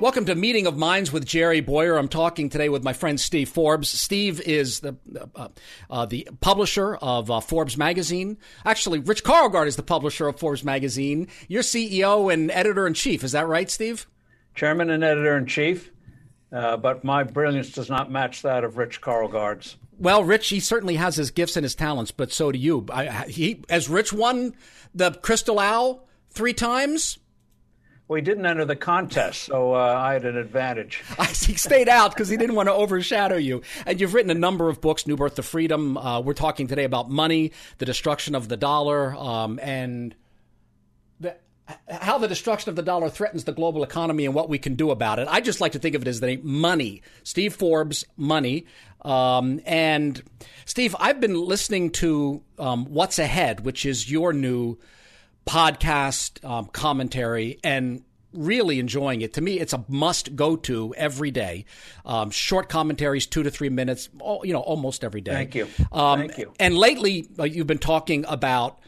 Welcome to Meeting of Minds with Jerry Bowyer. I'm talking today with my friend Steve Forbes. Steve is the uh, uh, the publisher of uh, Forbes magazine. Actually, Rich Karlgaard is the publisher of Forbes magazine. You're CEO and editor in chief. Is that right, Steve? Chairman and editor in chief. Uh, but my brilliance does not match that of Rich Karlgaard's. Well, Rich, he certainly has his gifts and his talents, but so do you. I, he, as Rich won the Crystal Owl three times, we didn't enter the contest, so uh, I had an advantage. he stayed out because he didn't want to overshadow you. And you've written a number of books, New Birth to Freedom. Uh, we're talking today about money, the destruction of the dollar, um, and the, how the destruction of the dollar threatens the global economy and what we can do about it. I just like to think of it as the money. Steve Forbes, money. Um, and Steve, I've been listening to um, What's Ahead, which is your new podcast um, commentary and really enjoying it. To me, it's a must go to every day. Um, short commentaries, two to three minutes, you know, almost every day. Thank you. Um, Thank you. And lately, uh, you've been talking about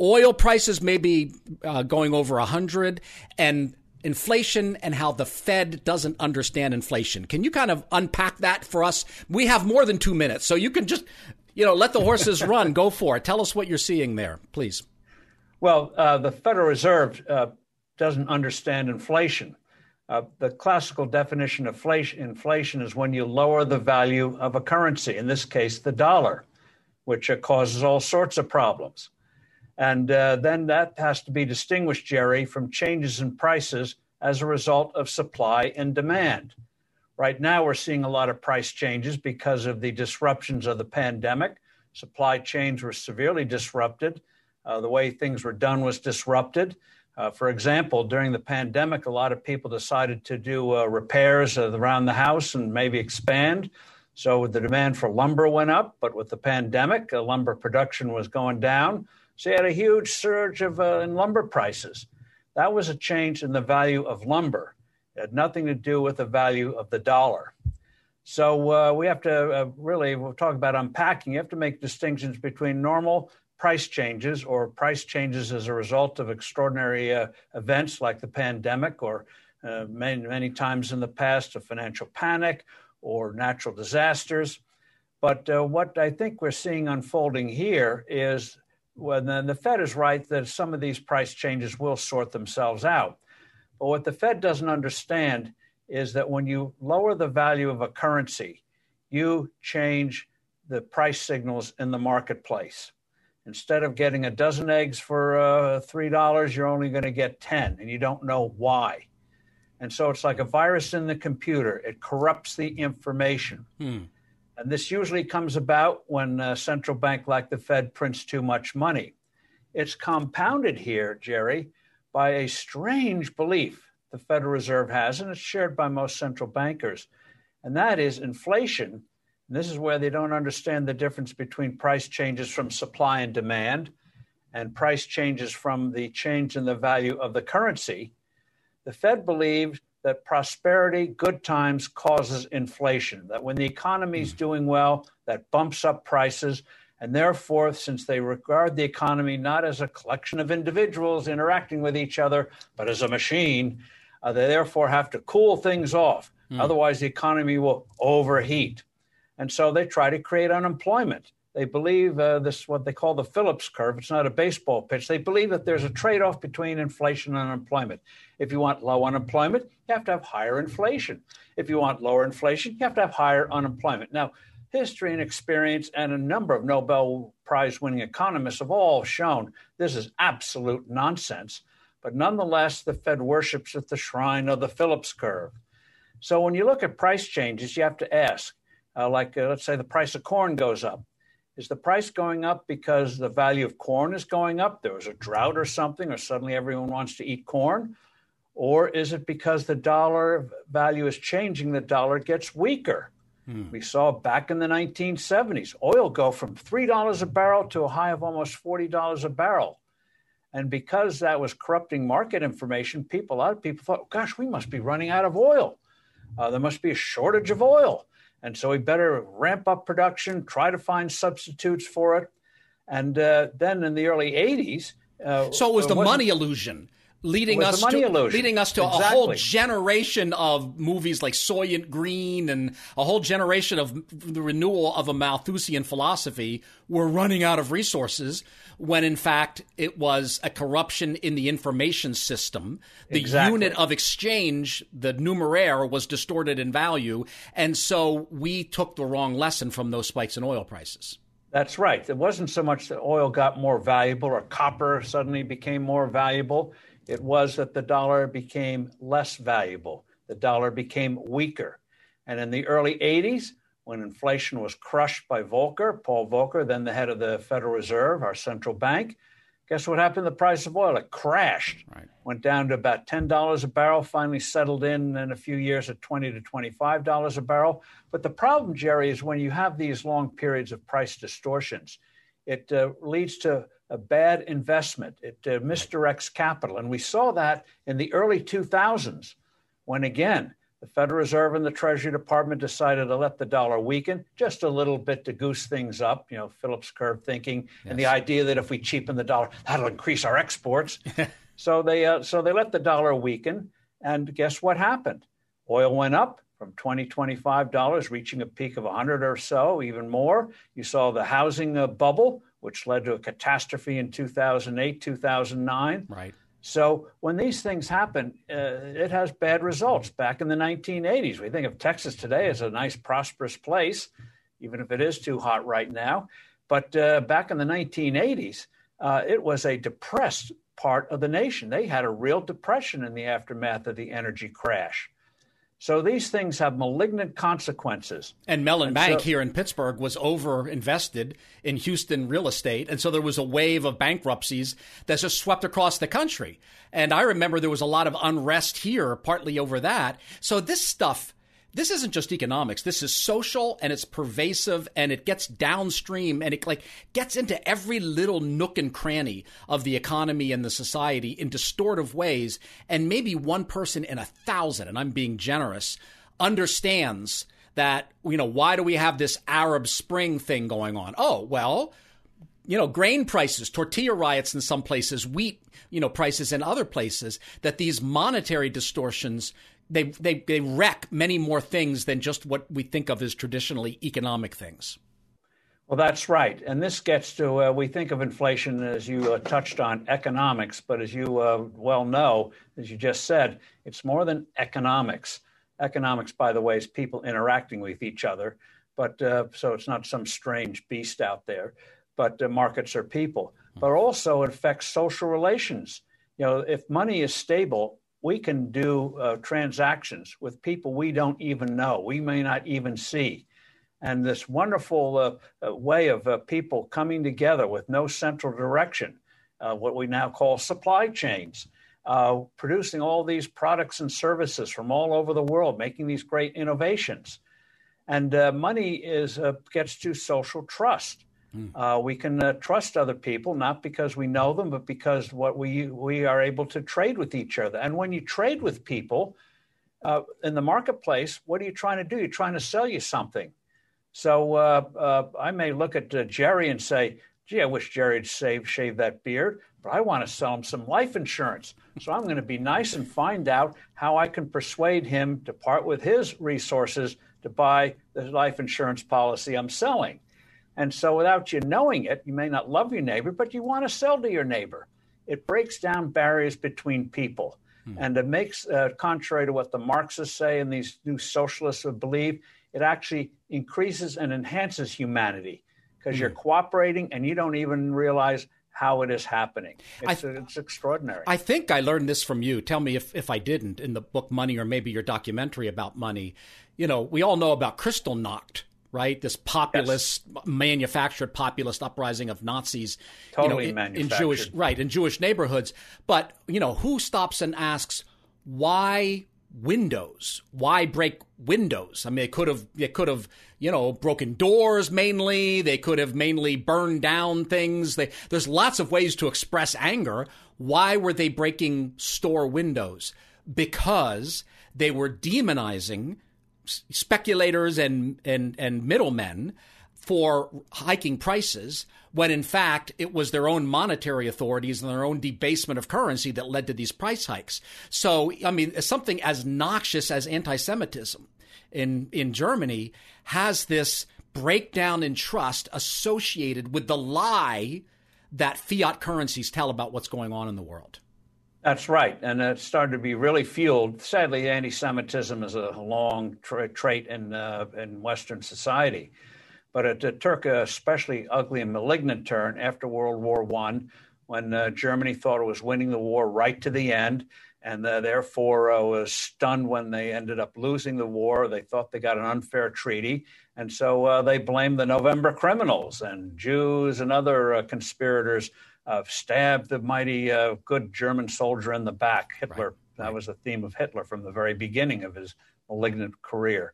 oil prices maybe uh, going over a hundred and inflation and how the Fed doesn't understand inflation. Can you kind of unpack that for us? We have more than two minutes, so you can just, you know, let the horses run. Go for it. Tell us what you're seeing there, please. Well, uh, the Federal Reserve uh, doesn't understand inflation. Uh, the classical definition of inflation is when you lower the value of a currency, in this case, the dollar, which uh, causes all sorts of problems. And uh, then that has to be distinguished, Jerry, from changes in prices as a result of supply and demand. Right now, we're seeing a lot of price changes because of the disruptions of the pandemic. Supply chains were severely disrupted the way things were done was disrupted. Uh, for example, during the pandemic, a lot of people decided to do uh, repairs around the house and maybe expand. So the demand for lumber went up, but with the pandemic, uh, lumber production was going down. So you had a huge surge of, uh, in lumber prices. That was a change in the value of lumber. It had nothing to do with the value of the dollar. So uh, we have to uh, really, we'll talk about unpacking. You have to make distinctions between normal price changes or price changes as a result of extraordinary uh, events like the pandemic or uh, many, many times in the past a financial panic or natural disasters. But uh, what I think we're seeing unfolding here is when the Fed is right that some of these price changes will sort themselves out. But what the Fed doesn't understand is that when you lower the value of a currency, you change the price signals in the marketplace. Instead of getting a dozen eggs for uh, $3, you're only going to get 10, and you don't know why. And so it's like a virus in the computer, it corrupts the information. Hmm. And this usually comes about when a central bank like the Fed prints too much money. It's compounded here, Jerry, by a strange belief the Federal Reserve has, and it's shared by most central bankers. And that is inflation and this is where they don't understand the difference between price changes from supply and demand and price changes from the change in the value of the currency. The Fed believed that prosperity, good times, causes inflation, that when the economy is hmm. doing well, that bumps up prices. And therefore, since they regard the economy not as a collection of individuals interacting with each other, but as a machine, uh, they therefore have to cool things off. Mm. Otherwise, the economy will overheat. And so they try to create unemployment. They believe uh, this what they call the Phillips curve. It's not a baseball pitch. They believe that there's a trade-off between inflation and unemployment. If you want low unemployment, you have to have higher inflation. If you want lower inflation, you have to have higher unemployment. Now, history and experience and a number of Nobel Prize winning economists have all shown this is absolute nonsense. But nonetheless, the Fed worships at the shrine of the Phillips curve. So when you look at price changes, you have to ask uh, like uh, let's say the price of corn goes up. Is the price going up because the value of corn is going up? There was a drought or something, or suddenly everyone wants to eat corn? Or is it because the dollar value is changing, the dollar gets weaker? Hmm. We saw back in the 1970s oil go from $3 a barrel to a high of almost $40 a barrel. And because that was corrupting market information, people, a lot of people thought, gosh, we must be running out of oil. Uh, there must be a shortage of oil. And so we better ramp up production, try to find substitutes for it. And uh, then in the early 80s, uh, so it was the money illusion leading us to leading us to exactly. a whole generation of movies like Soylent Green and a whole generation of the renewal of a Malthusian philosophy. We're running out of resources when in fact it was a corruption in the information system. The exactly. unit of exchange, the numeraire, was distorted in value, and so we took the wrong lesson from those spikes in oil prices. That's right. It wasn't so much that oil got more valuable or copper suddenly became more valuable it was that the dollar became less valuable. The dollar became weaker. And in the early 80s, when inflation was crushed by Volcker, Paul Volcker, then the head of the Federal Reserve, our central bank, guess what happened the price of oil? It crashed, right. went down to about $10 a barrel, finally settled in in a few years at 20 to $25 a barrel. But the problem, Jerry, is when you have these long periods of price distortions, it uh, leads to a bad investment. It uh, misdirects capital. And we saw that in the early 2000s when, again, the Federal Reserve and the Treasury Department decided to let the dollar weaken just a little bit to goose things up. You know, Phillips curve thinking, yes. and the idea that if we cheapen the dollar, that'll increase our exports. so they uh, so they let the dollar weaken, and guess what happened? Oil went up from 20 $25, reaching a peak of 100 or so, even more. You saw the housing uh, bubble which led to a catastrophe in 2008, 2009. Right. So when these things happen, uh, it has bad results. Back in the 1980s, we think of Texas today as a nice, prosperous place, even if it is too hot right now. But uh, back in the 1980s, uh, it was a depressed part of the nation. They had a real depression in the aftermath of the energy crash. So these things have malignant consequences. And Mellon and Bank so, here in Pittsburgh was over invested in Houston real estate. And so there was a wave of bankruptcies that just swept across the country. And I remember there was a lot of unrest here, partly over that. So this stuff this isn't just economics. This is social and it's pervasive and it gets downstream and it like gets into every little nook and cranny of the economy and the society in distortive ways. And maybe one person in a thousand, and I'm being generous, understands that, you know, why do we have this Arab Spring thing going on? Oh, well, you know, grain prices, tortilla riots in some places, wheat, you know, prices in other places, that these monetary distortions they, they, they wreck many more things than just what we think of as traditionally economic things. Well, that's right. And this gets to, uh, we think of inflation as you uh, touched on economics, but as you uh, well know, as you just said, it's more than economics. Economics, by the way, is people interacting with each other. But uh, so it's not some strange beast out there, but uh, markets are people. But also it affects social relations. You know, if money is stable, we can do uh, transactions with people we don't even know, we may not even see. And this wonderful uh, uh, way of uh, people coming together with no central direction, uh, what we now call supply chains, uh, producing all these products and services from all over the world, making these great innovations. And money is gets to social trust. Mm. Uh, we can uh, trust other people not because we know them, but because what we we are able to trade with each other. And when you trade with people uh, in the marketplace, what are you trying to do? You're trying to sell you something. So uh, uh, I may look at uh, Jerry and say, "Gee, I wish Jerry'd save shave that beard." But I want to sell him some life insurance. So I'm going to be nice and find out how I can persuade him to part with his resources to buy the life insurance policy I'm selling. And so, without you knowing it, you may not love your neighbor, but you want to sell to your neighbor. It breaks down barriers between people. Hmm. And it makes, uh, contrary to what the Marxists say and these new socialists would believe, it actually increases and enhances humanity because hmm. you're cooperating and you don't even realize how it is happening. It's, th- it's, extraordinary. I think I learned this from you. Tell me if, if I didn't in the book Money or maybe your documentary about money. You know, we all know about Kristallnacht right? This populist, yes. manufactured populist uprising of Nazis, totally you know, in, in, Jewish right in Jewish neighborhoods. But you know, who stops and asks why windows? Why break windows? I mean, they could have they could have you know broken doors mainly. They could have mainly burned down things. They, there's lots of ways to express anger. Why were they breaking store windows? Because they were demonizing speculators and, and, and middlemen for hiking prices when in fact it was their own monetary authorities and their own debasement of currency that led to these price hikes. So, I mean, something as noxious as anti Semitism in, in Germany has this breakdown in trust associated with the lie that fiat currencies tell about what's going on in the world. That's right. And it started to be really fueled. Sadly, anti Semitism is a long tra- trait in, uh, in Western society. But it, it, took a especially ugly and malignant turn after World War I when uh, Germany thought it was winning the war right to the end and uh, therefore uh, was stunned when they ended up losing the war. They thought they got an unfair treaty. And so uh, they blamed the November criminals and Jews and other uh, conspirators uh, stabbed the mighty uh, good German soldier in the back, Hitler. Right. That right. was the theme of Hitler from the very beginning of his malignant career.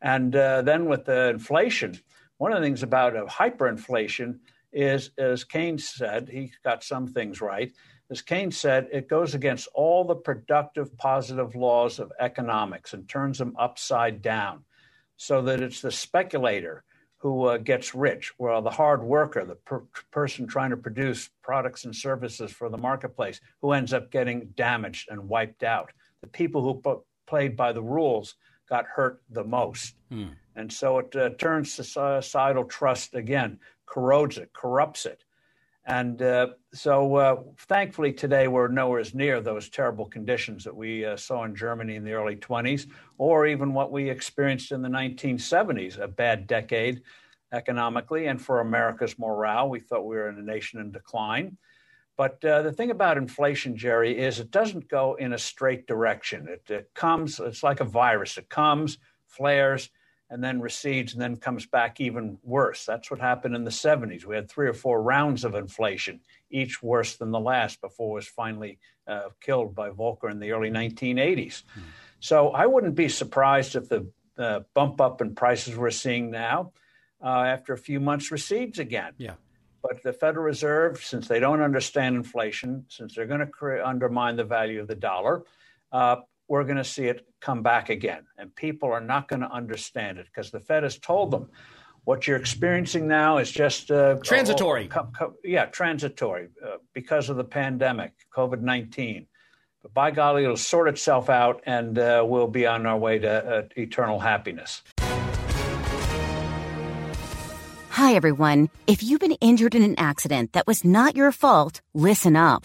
And uh, then with the inflation, one of the things about hyperinflation is, as Keynes said, he got some things right. As Keynes said, it goes against all the productive, positive laws of economics and turns them upside down so that it's the speculator who uh, gets rich, well, the hard worker, the per- person trying to produce products and services for the marketplace, who ends up getting damaged and wiped out. The people who p- played by the rules got hurt the most. Hmm. And so it uh, turns societal trust again, corrodes it, corrupts it. And uh, so, uh, thankfully, today we're nowhere near those terrible conditions that we uh, saw in Germany in the early 20s, or even what we experienced in the 1970s, a bad decade economically and for America's morale. We thought we were in a nation in decline. But uh, the thing about inflation, Jerry, is it doesn't go in a straight direction. It, it comes, it's like a virus. It comes, flares, and then recedes and then comes back even worse. That's what happened in the 70s. We had three or four rounds of inflation, each worse than the last before it was finally uh, killed by Volcker in the early 1980s. Hmm. So I wouldn't be surprised if the uh, bump up in prices we're seeing now uh, after a few months recedes again. Yeah. But the Federal Reserve, since they don't understand inflation, since they're going to cre- undermine the value of the dollar, uh, we're going to see it come back again. And people are not going to understand it because the Fed has told them what you're experiencing now is just uh, transitory. co- co- yeah, transitory uh, because of the pandemic, COVID 19. But by golly, it'll sort itself out and uh, we'll be on our way to uh, eternal happiness. Hi, everyone. If you've been injured in an accident that was not your fault, listen up.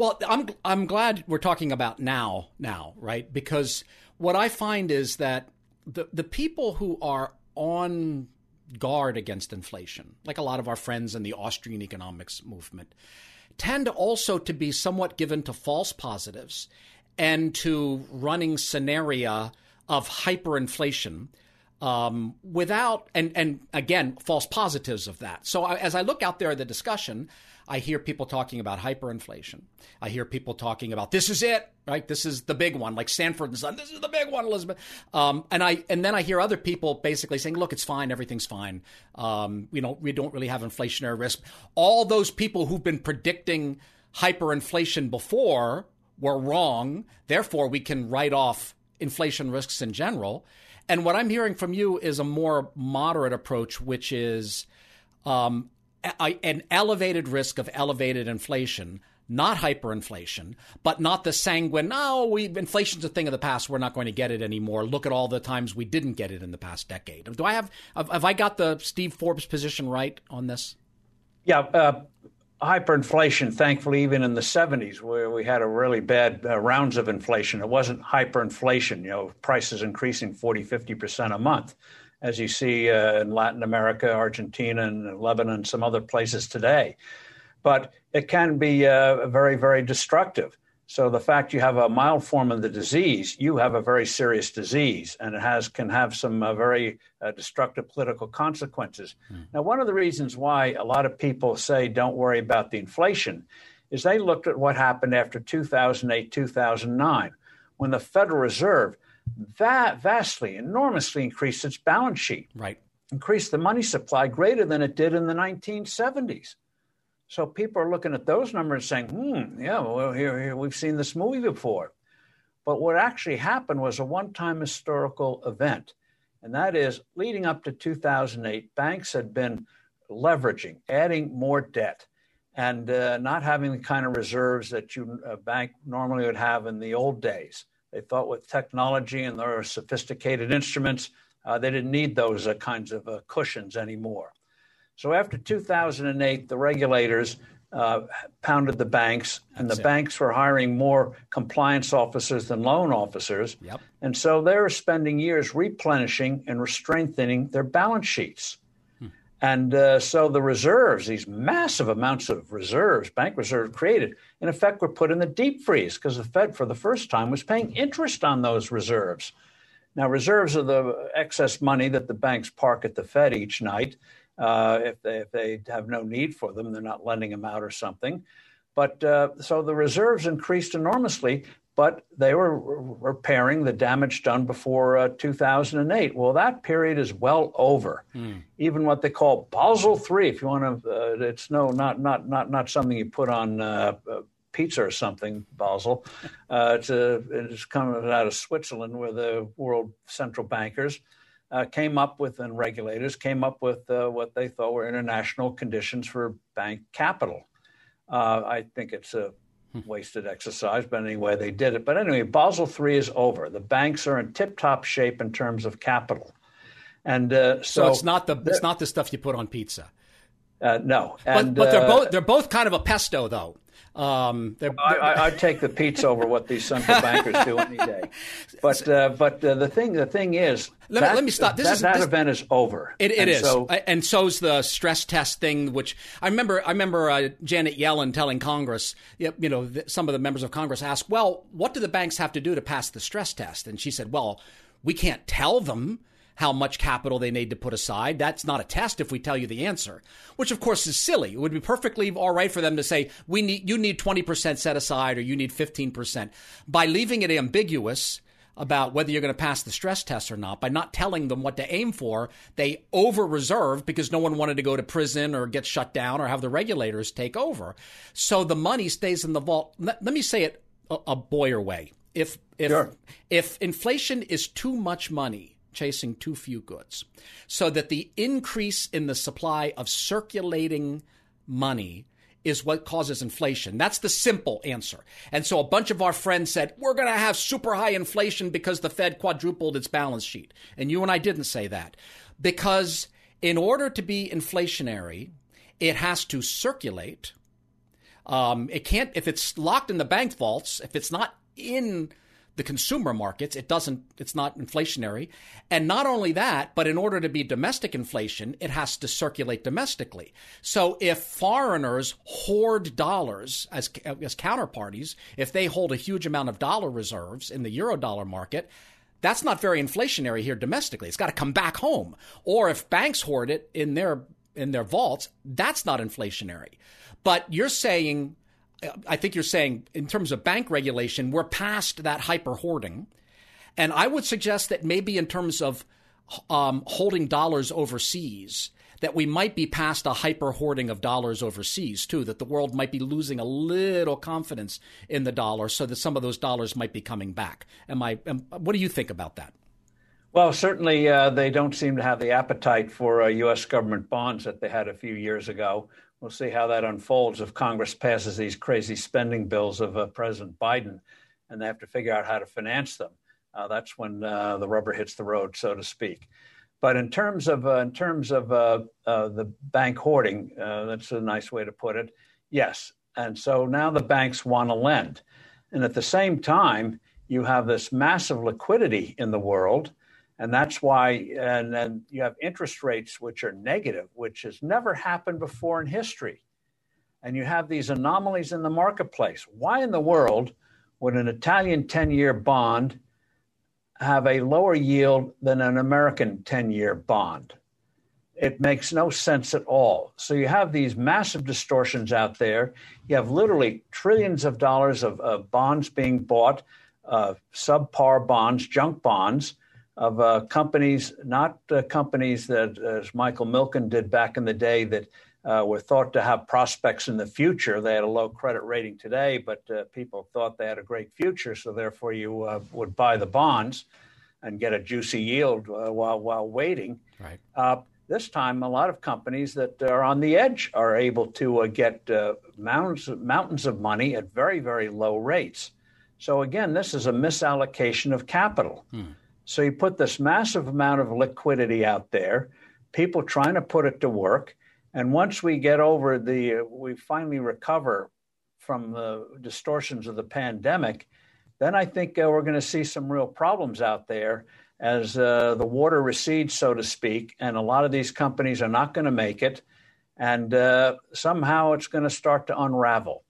Well, I'm I'm glad we're talking about now now, right? Because what I find is that the the people who are on guard against inflation, like a lot of our friends in the Austrian economics movement, tend also to be somewhat given to false positives and to running scenario of hyperinflation um, without and and again false positives of that. So I, as I look out there at the discussion, I hear people talking about hyperinflation. I hear people talking about this is it, right? This is the big one, like Sanford and Son. This is the big one, Elizabeth. Um, and I and then I hear other people basically saying, "Look, it's fine. Everything's fine. Um, you know, we don't really have inflationary risk." All those people who've been predicting hyperinflation before were wrong. Therefore, we can write off inflation risks in general. And what I'm hearing from you is a more moderate approach, which is um, a, an elevated risk of elevated inflation, not hyperinflation, but not the sanguine, no, we, inflation's a thing of the past. We're not going to get it anymore. Look at all the times we didn't get it in the past decade. Do I have, have I got the Steve Forbes position right on this? Yeah. Uh, hyperinflation, thankfully, even in the 70s, where we had a really bad uh, rounds of inflation, it wasn't hyperinflation, you know, prices increasing 40, 50% a month, as you see uh, in Latin America, Argentina, and Lebanon, some other places today. But it can be uh, very, very destructive. So the fact you have a mild form of the disease, you have a very serious disease, and it has can have some uh, very uh, destructive political consequences. Mm. Now, one of the reasons why a lot of people say don't worry about the inflation is they looked at what happened after 2008, 2009, when the Federal Reserve that vastly, enormously increased its balance sheet, right, increased the money supply greater than it did in the 1970s. So people are looking at those numbers saying, hmm, yeah, well, here, here, we've seen this movie before. But what actually happened was a one time historical event. And that is leading up to 2008, banks had been leveraging, adding more debt, and uh, not having the kind of reserves that you a bank normally would have in the old days. They thought with technology and their sophisticated instruments, uh, they didn't need those uh, kinds of uh, cushions anymore. So after 2008, the regulators uh, pounded the banks, and That's the it. banks were hiring more compliance officers than loan officers. Yep. And so they were spending years replenishing and strengthening their balance sheets. Hmm. And uh, so the reserves, these massive amounts of reserves, bank reserves created, in effect, were put in the deep freeze because the Fed, for the first time, was paying interest on those reserves. Now, reserves are the excess money that the banks park at the Fed each night. Uh, if, they, if they have no need for them, they're not lending them out or something. But uh, so the reserves increased enormously, but they were repairing the damage done before uh, 2008. Well, that period is well over. Mm. Even what they call Basel III, if you want to, uh, it's no, not not not not something you put on uh, uh, pizza or something. Basel, it's a, it's coming out of Switzerland, where the world central bankers uh, came up with, and regulators came up with uh, what they thought were international conditions for bank capital. Uh, I think it's a wasted exercise, but anyway, they did it. But anyway, Basel III is over. The banks are in tip-top shape in terms of capital, and uh, so, so, it's not the it's not the stuff you put on pizza. Uh, no, and, but, but they're uh, both they're both kind of a pesto though. Um, they're, I, would take the pizza over what these central bankers do any day. But uh, but uh, the thing the thing is, let, that, me, let me stop. This that, is, that this, event is over. It, it and is, so, and so's the stress test thing. Which I remember. I remember uh, Janet Yellen telling Congress, you know, some of the members of Congress asked, "Well, what do the banks have to do to pass the stress test?" And she said, "Well, we can't tell them." How much capital they need to put aside. That's not a test if we tell you the answer, which of course is silly. It would be perfectly all right for them to say, we need, you need 20% set aside or you need 15%. By leaving it ambiguous, about whether you're going to pass the stress test or not by not telling them what to aim for. They over reserved because no one wanted to go to prison or get shut down or have the regulators take over. So the money stays in the vault. Let, me say it a, a Bowyer way. If if sure. if inflation is too much money, chasing too few goods. So that the increase in the supply of circulating money is what causes inflation. That's the simple answer. And so a bunch of our friends said, we're going to have super high inflation because the Fed quadrupled its balance sheet. And you and I didn't say that. Because in order to be inflationary, it has to circulate. Um, it can't, if it's locked in the bank vaults, if it's not in the consumer markets. It doesn't, it's not inflationary. And not only that, but in order to be domestic inflation, it has to circulate domestically. So if foreigners hoard dollars as, as counterparties, if they hold a huge amount of dollar reserves in the euro dollar market, that's not very inflationary here domestically. It's got to come back home. Or if banks hoard it in their in their vaults, that's not inflationary. But you're saying I think you're saying in terms of bank regulation, we're past that hyper hoarding. And I would suggest that maybe in terms of um, holding dollars overseas, that we might be past a hyper hoarding of dollars overseas too. That the world might be losing a little confidence in the dollar, so that some of those dollars might be coming back. Am I? Am, what do you think about that? Well, certainly uh, they don't seem to have the appetite for uh, U.S. government bonds that they had a few years ago. We'll see how that unfolds if Congress passes these crazy spending bills of uh, President Biden, and they have to figure out how to finance them. Uh, that's when uh, the rubber hits the road, so to speak. But in terms of uh, in terms of the bank hoarding, that's a nice way to put it. Yes, and so now the banks want to lend, and at the same time, you have this massive liquidity in the world and that's why, and then you have interest rates which are negative, which has never happened before in history. And you have these anomalies in the marketplace. Why in the world would an Italian 10 year bond have a lower yield than an American 10 year bond? It makes no sense at all. So you have these massive distortions out there. You have literally trillions of dollars of, of bonds being bought, uh, subpar bonds, junk bonds of uh, companies, not uh, companies that, as Michael Milken did back in the day, that uh, were thought to have prospects in the future. They had a low credit rating today, but uh, people thought they had a great future, so therefore you uh, would buy the bonds and get a juicy yield uh, while while waiting. Right. this time, a lot of companies that are on the edge are able to get mountains mountains of money at very very low rates. So again, this is a misallocation of capital. Hmm. So you put this massive amount of liquidity out there, people trying to put it to work. And once we get over the, we finally recover from the distortions of the pandemic, then I think uh, we're going to see some real problems out there as uh, the water recedes, so to speak. And a lot of these companies are not going to make it. And uh, somehow it's going to start to unravel.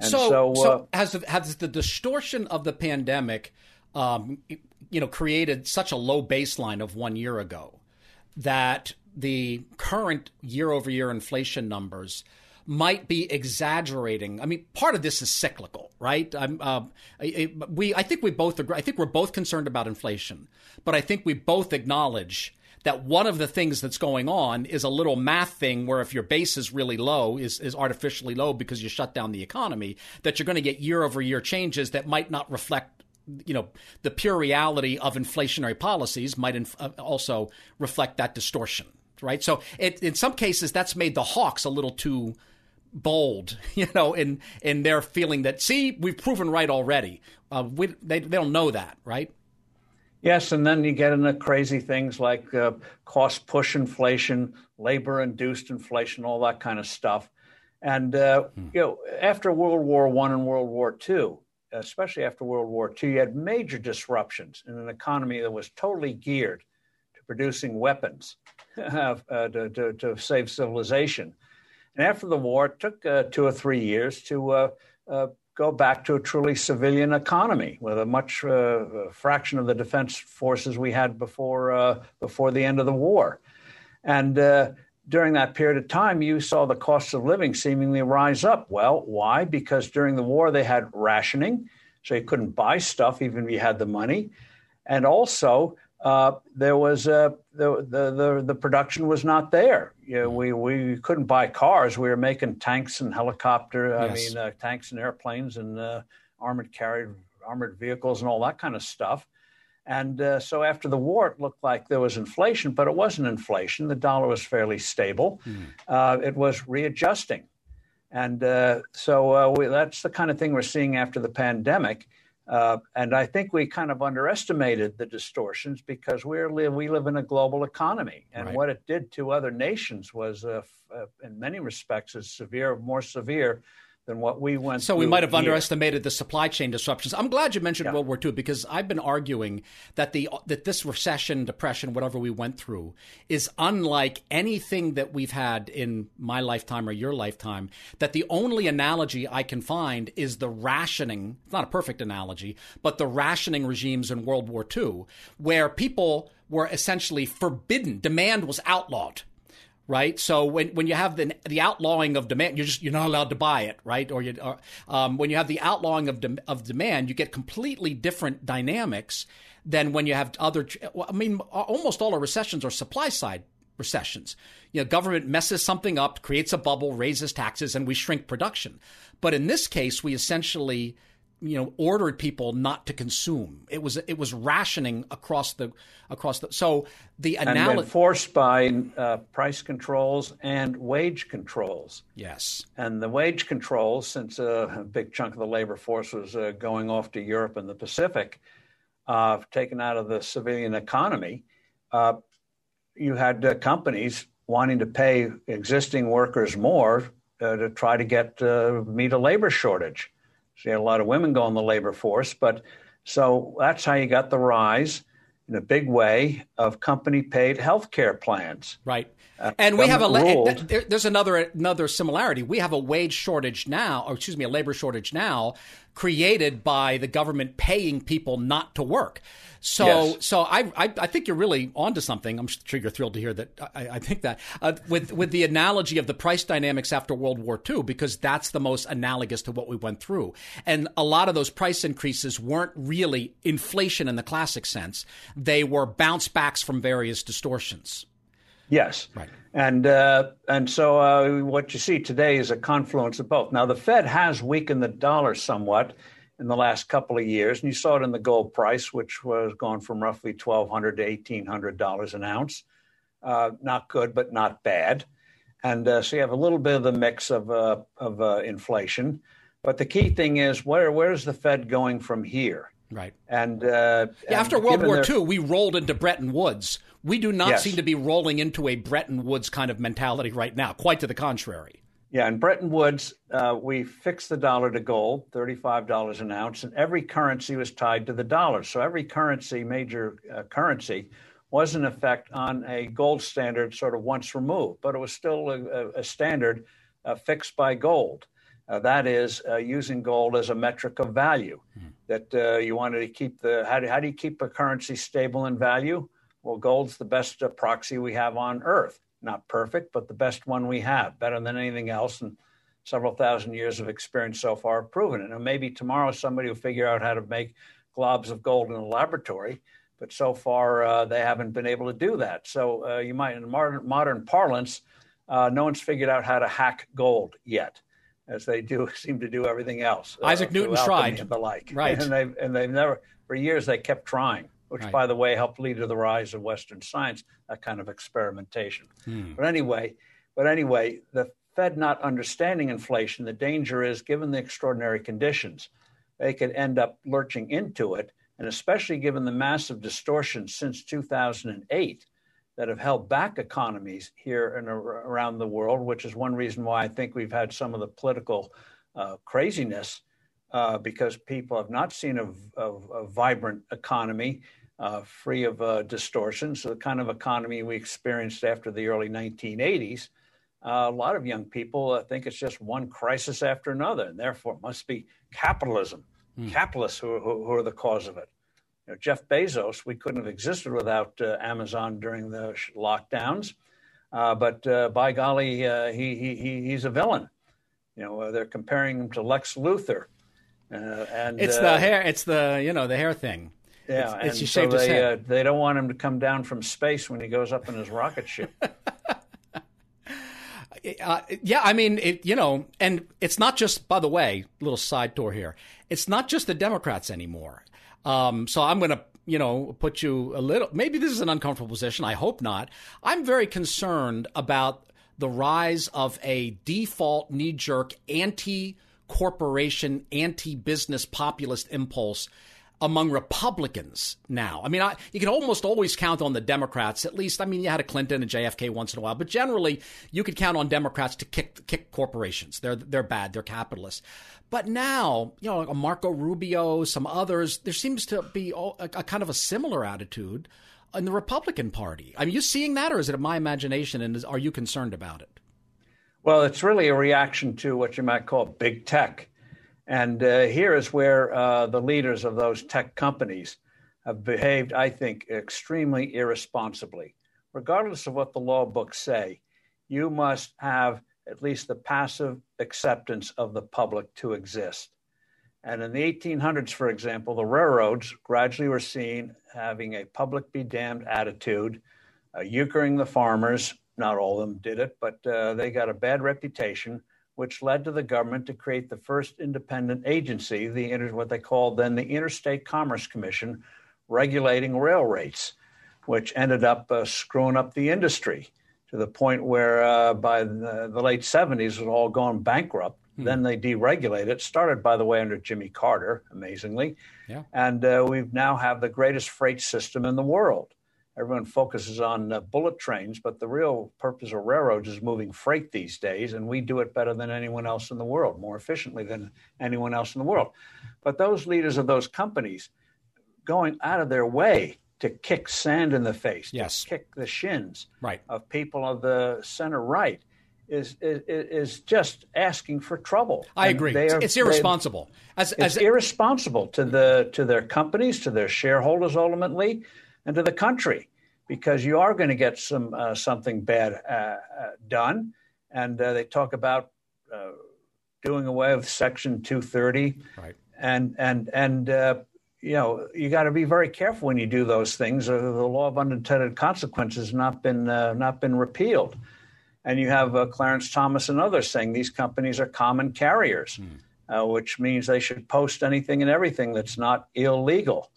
And so, so, so uh, has, has the distortion of the pandemic um, you know, created such a low baseline of one year ago that the current year over year inflation numbers might be exaggerating. I mean, part of this is cyclical, right? Uh, we, I think we both agree. I think we're both concerned about inflation, but I think we both acknowledge that one of the things that's going on is a little math thing where if your base is really low, is, is artificially low because you shut down the economy, that you're going to get year over year changes that might not reflect you know, the pure reality of inflationary policies might inf- uh, also reflect that distortion, right? So, it, in some cases, that's made the hawks a little too bold, you know, in in their feeling that see, we've proven right already. Uh, we, they they don't know that, right? Yes, and then you get into crazy things like uh, cost push inflation, labor induced inflation, all that kind of stuff. And uh, hmm. you know, after World War One and World War Two, especially after World War II, you had major disruptions in an economy that was totally geared to producing weapons uh, to, to, to, save civilization. And after the war, it took uh, two or three years to uh, uh go back to a truly civilian economy with a much uh, fraction of the defense forces we had before, before the end of the war. And during that period of time, you saw the cost of living seemingly rise up. Well, why? Because during the war, they had rationing, so you couldn't buy stuff even if you had the money. And also, uh, there was uh, the, the, the the production was not there. You know, we we couldn't buy cars. We were making tanks and helicopter. I mean, uh, tanks and airplanes and uh, armored carried armored vehicles and all that kind of stuff. And uh, so after the war, it looked like there was inflation, but it wasn't inflation. The dollar was fairly stable. Mm. Uh, it was readjusting. And uh, so uh, we, that's the kind of thing we're seeing after the pandemic. Uh, and I think we kind of underestimated the distortions because we're we live in a global economy, and right. what it did to other nations was, uh, in many respects, is severe, more severe than what we went. So we might have here. underestimated the supply chain disruptions. I'm glad you mentioned yeah. World War II because I've been arguing that the that this recession, depression, whatever we went through, is unlike anything that we've had in my lifetime or your lifetime. That the only analogy I can find is the rationing. It's not a perfect analogy, but the rationing regimes in World War II, where people were essentially forbidden. Demand was outlawed right? So when, when you have the the outlawing of demand, you're just you're not allowed to buy it, right? Or you or, um, when you have the outlawing of de- of demand, you get completely different dynamics than when you have other. I mean, almost all our recessions are supply side recessions. You know, government messes something up, creates a bubble, raises taxes, and we shrink production. But in this case, we essentially you know ordered people not to consume. It was it was rationing across the across the so the analogy enforced by uh, price controls and wage controls. Yes. And the wage controls since uh, a big chunk of the labor force was uh, going off to Europe and the Pacific uh, taken out of the civilian economy uh, you had uh, companies wanting to pay existing workers more to try to get meet a labor shortage so you had a lot of women go in the labor force, but so that's how you got the rise in a big way of company paid health care plans. Right. Uh, and we have a there, there's another another similarity. We have a wage shortage now, or excuse me, a labor shortage now created by the government paying people not to work. So, yes. so I, I, I, think you're really onto something. I'm sure you're thrilled to hear that. I, I think that uh, with with the analogy of the price dynamics after World War II, because that's the most analogous to what we went through. And a lot of those price increases weren't really inflation in the classic sense; they were bounce backs from various distortions. Yes. Right. And uh, and so uh, what you see today is a confluence of both. Now the Fed has weakened the dollar somewhat in the last couple of years, and you saw it in the gold price, which was gone from roughly twelve hundred to eighteen hundred dollars an ounce. Uh, not good, but not bad. And uh, so you have a little bit of the mix of uh, of uh, inflation. But the key thing is where where's the Fed going from here? Right. And, uh, yeah, after World War their... II, we rolled into Bretton Woods. We do not yes. seem to be rolling into a Bretton Woods kind of mentality right now. Quite to the contrary. Yeah, in Bretton Woods, uh, we fixed the dollar to gold, $35 an ounce, and every currency was tied to the dollar. So every currency, major uh, currency, was in effect on a gold standard sort of once removed, but it was still a, a standard uh, fixed by gold. Uh, that is uh, using gold as a metric of value. Mm-hmm. That uh, you wanted to keep the how do, how do you keep a currency stable in value? Well, gold's the best proxy we have on Earth not perfect, but the best one we have, better than anything else. And several thousand years of experience so far have proven it. And maybe tomorrow somebody will figure out how to make globs of gold in a laboratory, but so far uh, they haven't been able to do that. So uh, you might, in modern, modern parlance, uh, no one's figured out how to hack gold yet, as they do seem to do everything else. Uh, Isaac Newton tried and the like, right? And they've and they've never for years they kept trying which, right. by the way, helped lead to the rise of Western science, that kind of experimentation. Hmm. But anyway, but anyway, the Fed not understanding inflation, the danger is, given the extraordinary conditions, they could end up lurching into it, and especially given the massive distortions since 2008 that have held back economies here and around the world, which is one reason why I think we've had some of the political uh, craziness uh, because people have not seen a, a, a vibrant economy uh, free of uh, distortions, so the kind of economy we experienced after the early 1980s. Uh, a lot of young people uh, think it's just one crisis after another, and therefore it must be capitalism, mm. capitalists who, who, who, are the cause of it. You know, Jeff Bezos, we couldn't have existed without uh, Amazon during the lockdowns, but by golly, he, he, he's a villain. You know, they're comparing him to Lex Luthor. Uh, and it's the uh, hair. It's the you know the hair thing. Yeah, it's, it's so they uh, they don't want him to come down from space when he goes up in his rocket ship. Uh, yeah, I mean, it, you know, and it's not just. By the way, little side tour here. It's not just the Democrats anymore. Um, so I'm going to, you know, put you a little. Maybe this is an uncomfortable position. I hope not. I'm very concerned about the rise of a default knee jerk anti corporation, anti business populist impulse among Republicans now. I mean, I, you can almost always count on the Democrats. At least, I mean, you had a Clinton and JFK once in a while, but generally, you could count on Democrats to kick kick corporations. They're they're bad. They're capitalists. But now, you know, Marco Rubio, some others, there seems to be a, a kind of a similar attitude in the Republican Party. I mean, you seeing that, or is it my imagination? And is, are you concerned about it? Well, it's really a reaction to what you might call big tech. And uh, here is where uh, the leaders of those tech companies have behaved, I think, extremely irresponsibly. Regardless of what the law books say, you must have at least the passive acceptance of the public to exist. And in the 1800s, for example, the railroads gradually were seen having a public be damned attitude uh, euchering the farmers. Not all of them did it, but uh, they got a bad reputation, which led to the government to create the first independent agency, the what they called then the Interstate Commerce Commission, regulating rail rates, which ended up uh, screwing up the industry to the point where uh, by the, the, late 70s it was all gone bankrupt. Hmm. Then they deregulated it. Started, by the way, under Jimmy Carter, amazingly. Yeah. And uh, we now have the greatest freight system in the world. Everyone focuses on uh, bullet trains, but the real purpose of railroads is moving freight these days, and we do it better than anyone else in the world, more efficiently than anyone else in the world. But those leaders of those companies going out of their way to kick sand in the face, yes. to kick the shins right. of people of the center right is is, is just asking for trouble. I and agree. Are, it's irresponsible. As, it's as, irresponsible to the to their companies, to their shareholders, ultimately, and to the country, because you are going to get some uh, something bad uh, uh, done. And uh, they talk about uh, doing away with Section 230, right? And and and uh, you know, you got to be very careful when you do those things. Uh, the law of unintended consequences has not been uh, not been repealed, and you have uh, Clarence Thomas and others saying these companies are common carriers, mm. which means they should post anything and everything that's not illegal.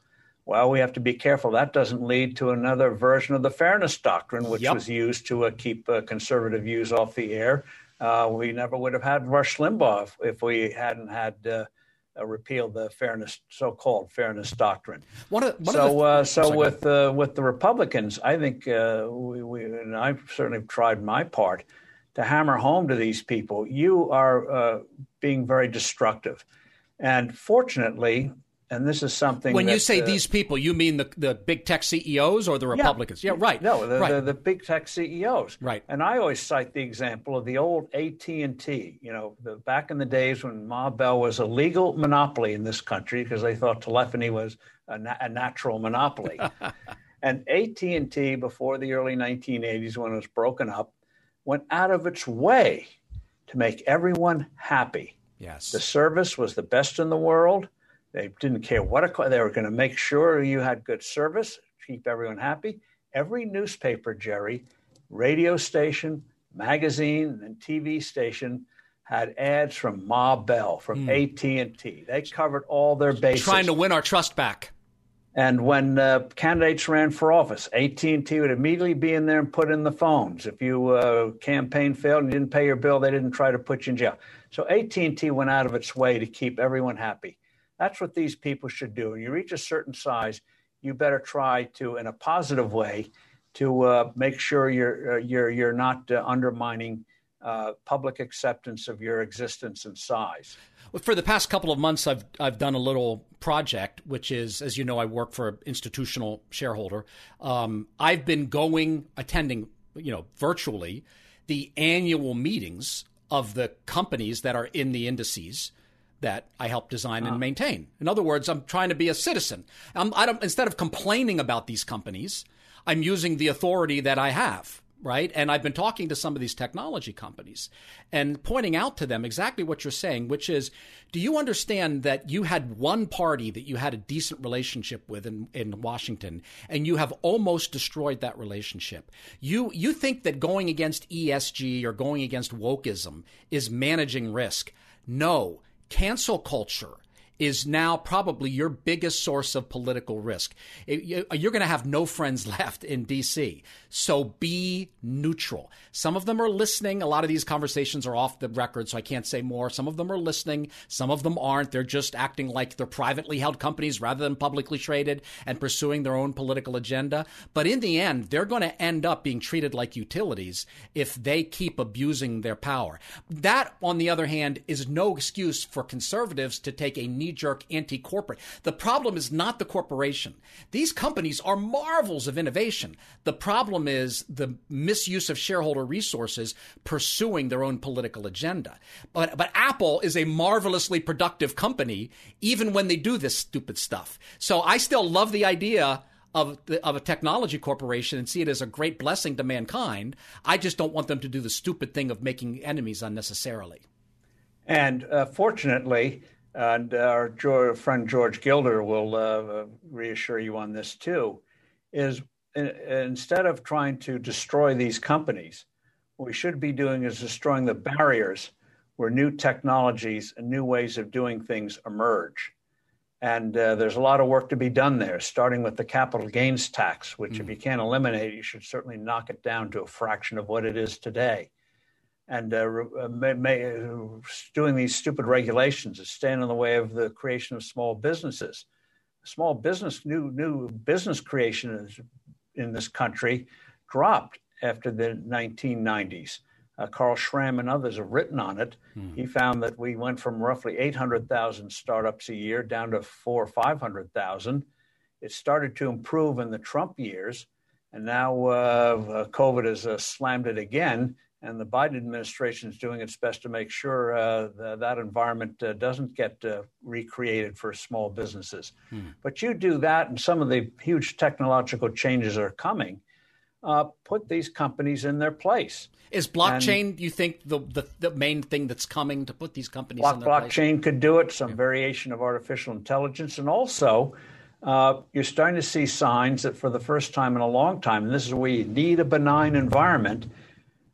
Well, we have to be careful. That doesn't lead to another version of the fairness doctrine, which yep. was used to uh, keep uh, conservative views off the air. we never would have had Rush Limbaugh if, if we hadn't had uh, repealed the fairness, so-called fairness doctrine. Of, one so, uh, so with uh, with the Republicans, I think uh, we, we, and I've certainly tried my part to hammer home to these people: you are uh, being very destructive, and fortunately, and this is something. When that, you say uh, these people, you mean the the big tech CEOs or the Republicans? Yeah, yeah right. No, the, right. The, the, big tech CEOs. Right. And I always cite the example of the old AT and T. You know, the, back in the days when Ma Bell was a legal monopoly in this country because they thought telephony was a, na- a natural monopoly. and AT and T, before the early 1980s, when it was broken up, went out of its way to make everyone happy. Yes. The service was the best in the world they didn't care what it, they were going to make sure you had good service, keep everyone happy. Every newspaper, Jerry, radio station, magazine, and TV station had ads from Ma Bell, from mm. AT&T. They covered all their bases. Trying to win our trust back. And when uh, candidates ran for office, AT&T would immediately be in there and put in the phones. If you uh, campaign failed and you didn't pay your bill, they didn't try to put you in jail. So AT&T went out of its way to keep everyone happy. That's what these people should do. When you reach a certain size, you better try to, in a positive way, to uh, make sure you're uh, you're you're not uh, undermining uh, public acceptance of your existence and size. Well, for the past couple of months, I've I've done a little project, which is, as you know, I work for an institutional shareholder. Um, I've been going, attending, you know, virtually, the annual meetings of the companies that are in the indices that I help design and ah. maintain. In other words, I'm trying to be a citizen. I'm, I don't, instead of complaining about these companies, I'm using the authority that I have, right? And I've been talking to some of these technology companies and pointing out to them exactly what you're saying, which is, do you understand that you had one party that you had a decent relationship with in, in Washington and you have almost destroyed that relationship? You, you think that going against ESG or going against wokeism is managing risk. No cancel culture is now probably your biggest source of political risk. You're going to have no friends left in DC. So be neutral. Some of them are listening. A lot of these conversations are off the record, so I can't say more. Some of them are listening. Some of them aren't. They're just acting like they're privately held companies rather than publicly traded and pursuing their own political agenda. But in the end, they're going to end up being treated like utilities if they keep abusing their power. That, on the other hand, is no excuse for conservatives to take a knee knee jerk anti corporate. The problem is not the corporation. These companies are marvels of innovation. The problem is the misuse of shareholder resources pursuing their own political agenda. But, but Apple is a marvelously productive company, even when they do this stupid stuff. So I still love the idea of, the, of a technology corporation and see it as a great blessing to mankind. I just don't want them to do the stupid thing of making enemies unnecessarily. And uh, fortunately, and our friend George Gilder will uh, reassure you on this too, is instead of trying to destroy these companies, what we should be doing is destroying the barriers where new technologies and new ways of doing things emerge. And uh, there's a lot of work to be done there, starting with the capital gains tax, which, mm. if you can't eliminate, you should certainly knock it down to a fraction of what it is today. And uh, uh may, may, doing these stupid regulations is standing in the way of the creation of small businesses. Small business, new new business creation is, in this country dropped after the 1990s uh, Carl Schramm and others have written on it. Mm. He found that we went from roughly 800,000 startups a year down to four or 500,000. It started to improve in the Trump years, and now uh, uh, COVID has uh, slammed it again. And the Biden administration is doing its best to make sure uh, the, that environment uh, doesn't get recreated for small businesses. Mm. But you do that, and some of the huge technological changes are coming. put these companies in their place. Is blockchain, do you think, the, the, the, main thing that's coming to put these companies block, in their blockchain place? could do it, some yeah. variation of artificial intelligence. And also, uh, you're starting to see signs that for the first time in a long time, and this is where you need a benign environment,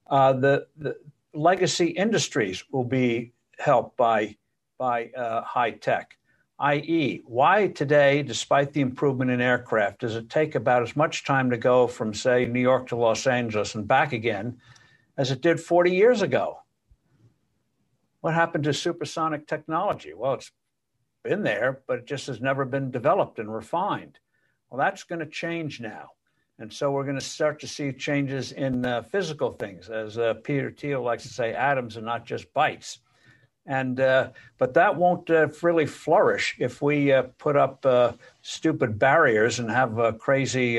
uh, the, the legacy industries will be helped by, by uh, high tech i.e., why today, despite the improvement in aircraft, does it take about as much time to go from, say, New York to Los Angeles and back again as it did 40 years ago. What happened to supersonic technology? Well, it's been there, but it just has never been developed and refined. Well, that's going to change now. And so we're going to start to see changes in uh, physical things. As uh, Peter Thiel likes to say, atoms are not just bytes. And uh, but that won't uh, really flourish if we uh, put up uh, stupid barriers and have crazy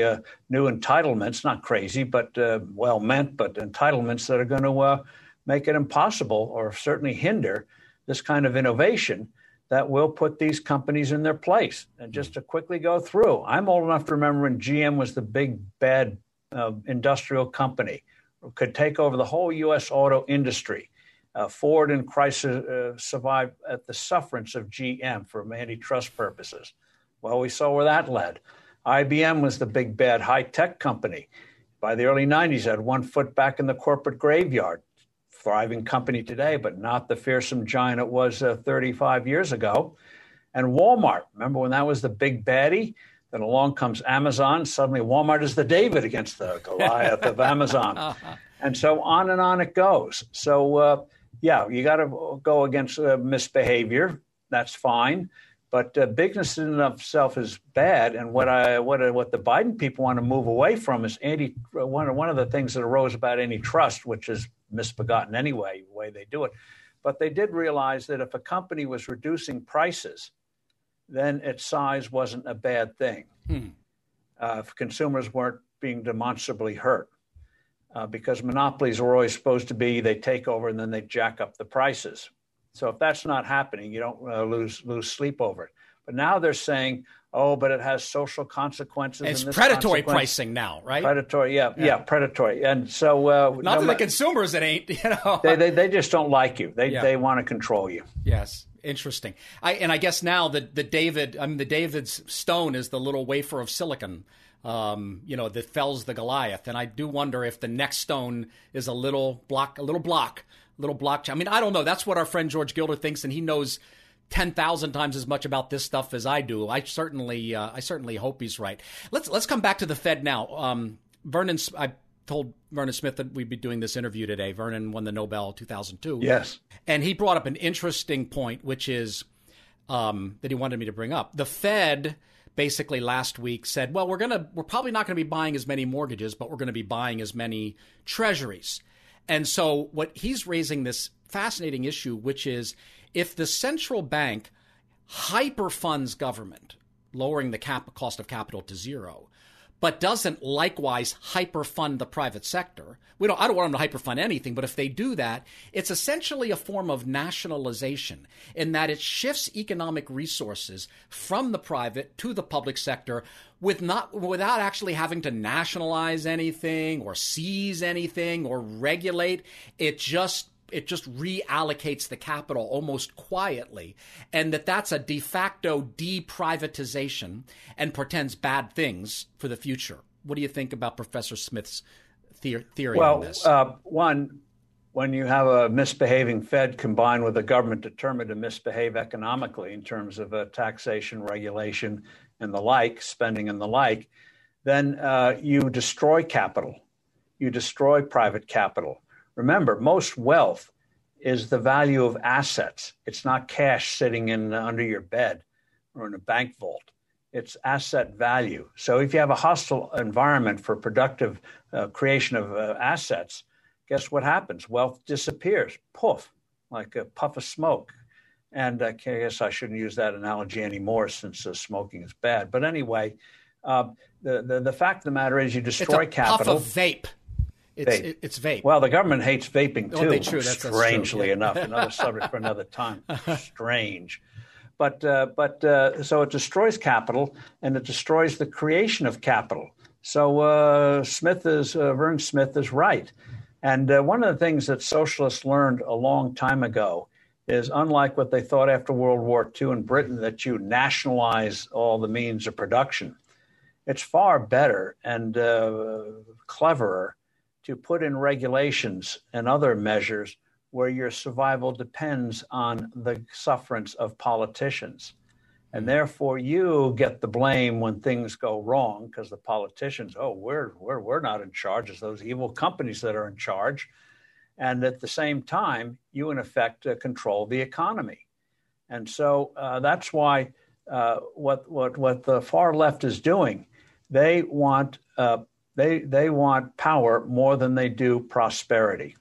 new entitlements. Not crazy, but well meant, but entitlements that are going to make it impossible or certainly hinder this kind of innovation that will put these companies in their place. And just to quickly go through, I'm old enough to remember when GM was the big bad industrial company, could take over the whole U.S. auto industry uh, Ford and Chrysler uh, survived at the sufferance of GM for antitrust purposes. Well, we saw where that led. IBM was the big bad high tech company. By the early 90s, had one foot back in the corporate graveyard. Thriving company today, but not the fearsome giant it was uh, 35 years ago. And Walmart, remember when that was the big baddie? Then along comes Amazon. Suddenly, Walmart is the David against the Goliath of Amazon. And so on and on it goes. So, uh, yeah, you got to go against uh, misbehavior. That's fine. But uh, bigness in and of itself is bad. And what I what uh, what the Biden people want to move away from is anti one one of the things that arose about antitrust, which is misbegotten anyway, the way they do it. But they did realize that if a company was reducing prices, then its size wasn't a bad thing. Hmm. Uh, if consumers weren't being demonstrably hurt uh, because monopolies are always supposed to be they take over and then they jack up the prices. So if that's not happening, you don't uh, lose lose sleep over it. But now they're saying, oh, but it has social consequences. And it's predatory pricing now, right? Predatory, yeah, yeah, yeah predatory. And so, uh, not no, to the consumers, it ain't. You know, they, they, they just don't like you. They yeah. they want to control you. Yes, interesting. I and I guess now the the David, I mean, the David's stone is the little wafer of silicon um, you know, that fells the Goliath. And I do wonder if the next stone is a little block, a little block, a little block. I mean, I don't know. That's what our friend George Gilder thinks, and he knows ten thousand times as much about this stuff as I do. I certainly, uh, I certainly hope he's right. Let's let's come back to the Fed now. Um, Vernon, I told Vernon Smith that we'd be doing this interview today. Vernon won the Nobel 2002. Yes, and he brought up an interesting point, which is um, that he wanted me to bring up. The Fed basically last week said, well, we're to, we're probably not going to be buying as many mortgages, but we're going to be buying as many treasuries. And so what he's raising this fascinating issue, which is if the central bank hyperfunds government, lowering the cap- cost of capital to zero, but doesn't likewise hyperfund the private sector. We don't, I don't want them to hyperfund anything, but if they do that, it's essentially a form of nationalization in that it shifts economic resources from the private to the public sector with not, without actually having to nationalize anything or seize anything or regulate. It just it just reallocates the capital almost quietly and that that's a de facto deprivatization and portends bad things for the future What do you think about Professor Smith's theory well, on this? Uh, one, when you have a misbehaving Fed combined with a government determined to misbehave economically in terms of uh, taxation, regulation, and the like, spending and the like, then uh, you destroy capital. You destroy private capital. Remember, most wealth is the value of assets. It's not cash sitting in under your bed or in a bank vault. It's asset value. So if you have a hostile environment for productive uh, creation of uh, assets, guess what happens? Wealth disappears. Poof, like a puff of smoke. And uh, I guess I shouldn't use that analogy anymore since uh, smoking is bad. But anyway, uh, the, the, the fact of the matter is you destroy it's a capital. Puff of vape. It's, vape. It, it's vape. Well, the government hates vaping Oh, too. they true. That's- that's true, strangely enough, another subject for another time. Strange, but uh, but uh, so it destroys capital and it destroys the creation of capital. So uh, Smith is uh, Vern Smith is right, and uh, one of the things that socialists learned a long time ago is unlike what they thought after World War II in Britain that you nationalize all the means of production. It's far better and uh, cleverer to put in regulations and other measures where your survival depends on the sufferance of politicians. And therefore, you get the blame when things go wrong because the politicians, oh, we're, we're, we're not in charge. It's those evil companies that are in charge. And at the same time, you, in effect, uh, control the economy. And so uh, that's why uh, what, what, what the far left is doing, they want, uh, they, they want power more than they do prosperity.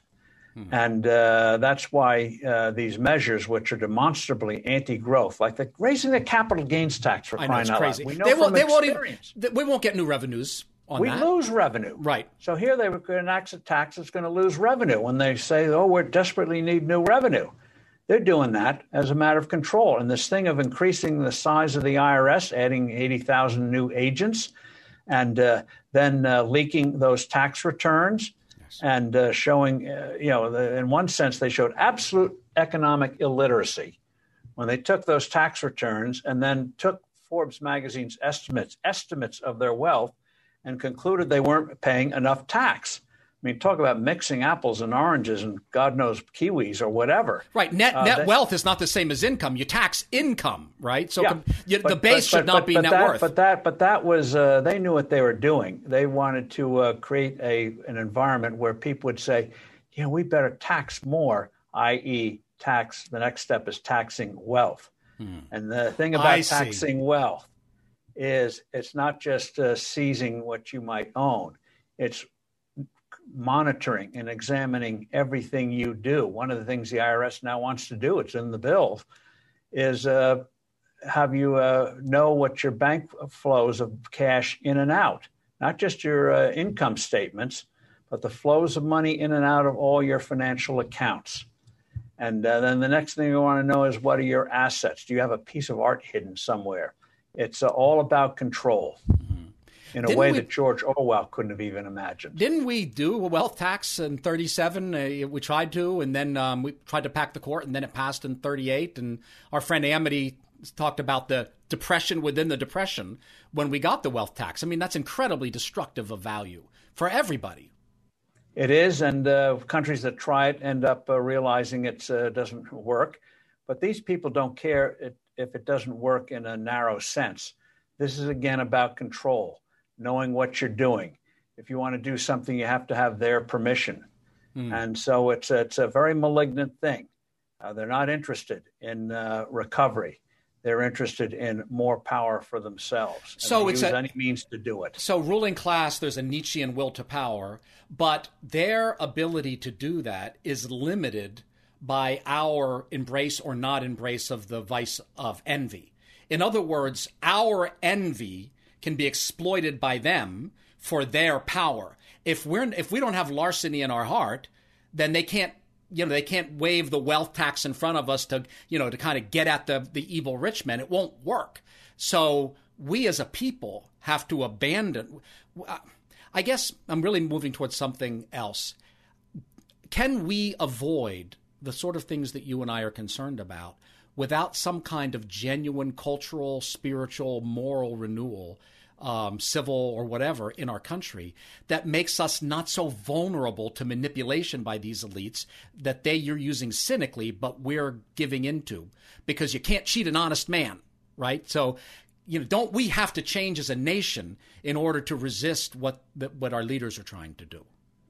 And uh, that's why uh, these measures, which are demonstrably anti-growth, like the raising the capital gains tax for I know crying out crazy. loud, we know they from won't. They won't even. We won't get new revenues on we that. lose revenue. Right. So here they were going to enact a tax that's going to lose revenue when they say, "Oh, we desperately need new revenue." They're doing that as a matter of control. And this thing of increasing the size of the IRS, adding 80,000 new agents, and uh, then uh, leaking those tax returns and uh, showing, uh, you know, the, in one sense, they showed absolute economic illiteracy when they took those tax returns and then took Forbes magazine's estimates estimates of their wealth and concluded they weren't paying enough tax. I mean, talk about mixing apples and oranges and God knows kiwis or whatever. Right. Net Uh, net they- wealth is not the same as income. You tax income, right? So Yeah, com- you, but- the base but- should but- not be net that, worth. But that, but that was uh, they knew what they were doing. They wanted to uh, create a an environment where people would say, you know, we better tax more, i.e., tax. The next step is taxing wealth. And the thing Hmm. I about see. taxing wealth is it's not just uh, seizing what you might own; it's monitoring and examining everything you do. One of the things the IRS now wants to do, it's in the bill, is uh, have you uh, know what your bank flows of cash in and out, not just your uh, income statements, but the flows of money in and out of all your financial accounts. And uh, then the next thing you want to know is what are your assets? Do you have a piece of art hidden somewhere? It's uh, all about control in a Didn't way we- that George Orwell couldn't have even imagined. Didn't we do a wealth tax in 37? Uh, we tried to, and then um, we tried to pack the court, and then it passed in 38. And our friend Amity talked about the depression within the depression when we got the wealth tax. I mean, that's incredibly destructive of value for everybody. It is, and uh, countries that try it end up uh, realizing it uh, doesn't work. But these people don't care if it doesn't work in a narrow sense. This is again about control, knowing what you're doing. If you want to do something, you have to have their permission. And so it's a, it's a very malignant thing. Uh, they're not interested in uh, recovery. They're interested in more power for themselves. And So it's a- any means to do it. So, ruling class, there's a Nietzschean will to power, but their ability to do that is limited by our embrace or not embrace of the vice of envy. In other words, our envy can be exploited by them for their power. If we're if we don't have larceny in our heart, then they can't you know they can't wave the wealth tax in front of us to you know to kind of get at the the evil rich men. It won't work. So we as a people have to abandon. I guess I'm really moving towards something else. Can we avoid the sort of things that you and I are concerned about without some kind of genuine cultural, spiritual, moral renewal? Um, civil or whatever in our country that makes us not so vulnerable to manipulation by these elites that they you're using cynically, but we're giving into because you can't cheat an honest man, right? So, you know, don't we have to change as a nation in order to resist what what our leaders are trying to do?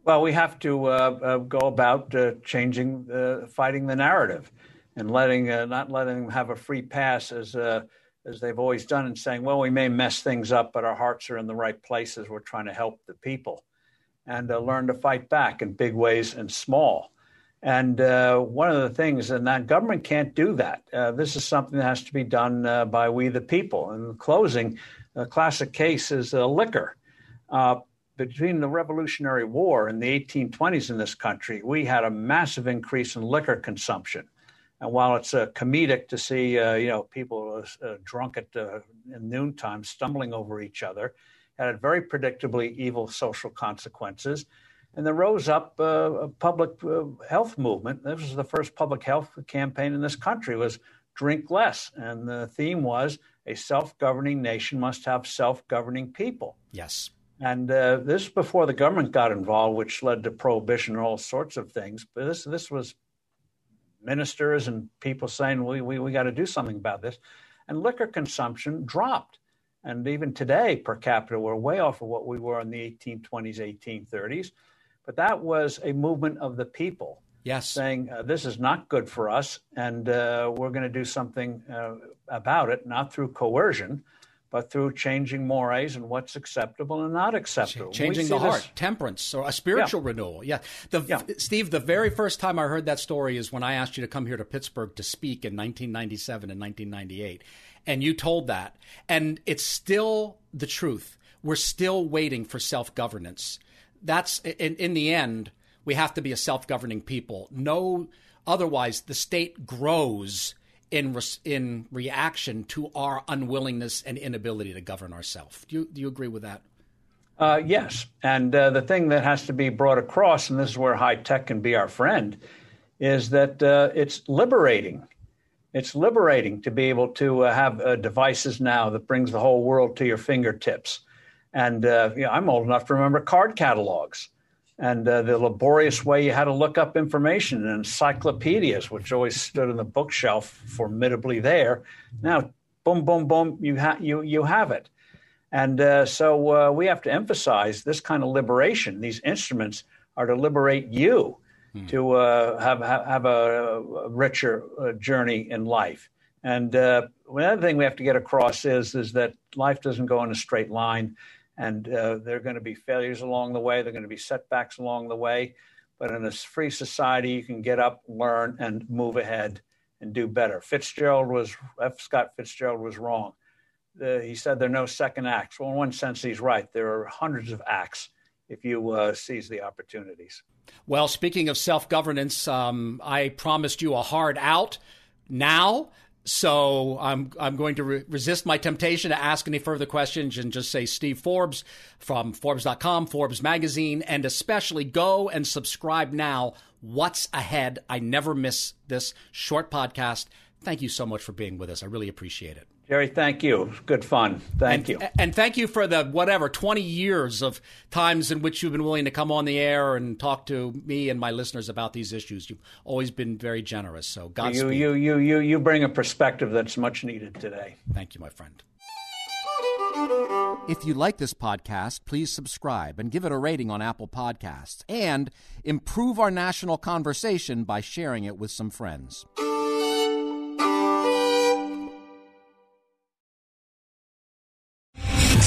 Well, we have to uh, uh, go about uh, changing, uh, fighting the narrative, and letting uh, not letting them have a free pass as uh, as they've always done, and saying, "Well, we may mess things up, but our hearts are in the right places. We're trying to help the people, and uh, learn to fight back in big ways and small." And uh, one of the things, and that government can't do that. Uh, this is something that has to be done by we the people. In closing, a classic case is liquor between the Revolutionary War and the 1820s in this country, we had a massive increase in liquor consumption. And while it's uh, comedic to see, uh, you know, people uh, drunk at uh, noontime stumbling over each other, it had very predictably evil social consequences. And there rose up uh, a public uh, health movement. This was the first public health campaign in this country was drink less. And the theme was a self-governing nation must have self-governing people. Yes. And uh, this before the government got involved, which led to prohibition and all sorts of things. But this this was ministers and people saying we we, we got to do something about this, and liquor consumption dropped. And even today, per capita, we're way off of what we were in the 1820s, 1830s. But that was a movement of the people. Yes. Saying uh, this is not good for us, and uh, we're going to do something uh, about it, not through coercion, but through changing mores and what's acceptable and not acceptable. Changing the heart, this... temperance, or a spiritual yeah. renewal. Yeah. The, yeah. Steve, the very first time I heard that story is when I asked you to come here to Pittsburgh to speak in 1997 and 1998. And you told that. And it's still the truth. We're still waiting for self governance. That's, in, in the end, we have to be a self governing people. No, otherwise, the state grows in re- in reaction to our unwillingness and inability to govern ourselves. Do you do you agree with that? Uh, yes, and uh, the thing that has to be brought across, and this is where high tech can be our friend, is that uh, it's liberating. It's liberating to be able to uh, have uh, devices now that brings the whole world to your fingertips. And uh, you know, I'm old enough to remember card catalogs and uh, the laborious way you had to look up information in encyclopedias, which always stood on the bookshelf formidably there. Now, boom, boom, boom, you, ha- you, you have it. And uh, so uh, we have to emphasize this kind of liberation. These instruments are to liberate you hmm. to uh, have, have a, a richer uh, journey in life. And uh, another thing we have to get across is, is that life doesn't go in a straight line and uh, there are going to be failures along the way. There are going to be setbacks along the way. But in a free society, you can get up, learn, and move ahead and do better. Fitzgerald was F. Scott Fitzgerald was wrong. He said there are no second acts. Well, in one sense, he's right. There are hundreds of acts if you uh, seize the opportunities. Well, speaking of self governance, um, I promised you a hard out now. So I'm I'm going to re- resist my temptation to ask any further questions and just say Steve Forbes from Forbes.com, Forbes Magazine, and especially go and subscribe now. What's ahead? I never miss this short podcast. Thank you so much for being with us. I really appreciate it. Jerry, thank you. Good fun. Thank and, you. And thank you for the whatever 20 years of times in which you've been willing to come on the air and talk to me and my listeners about these issues. You've always been very generous. So Godspeed. You, you, you, you, you bring a perspective that's much needed today. Thank you, my friend. If you like this podcast, please subscribe and give it a rating on Apple Podcasts and improve our national conversation by sharing it with some friends.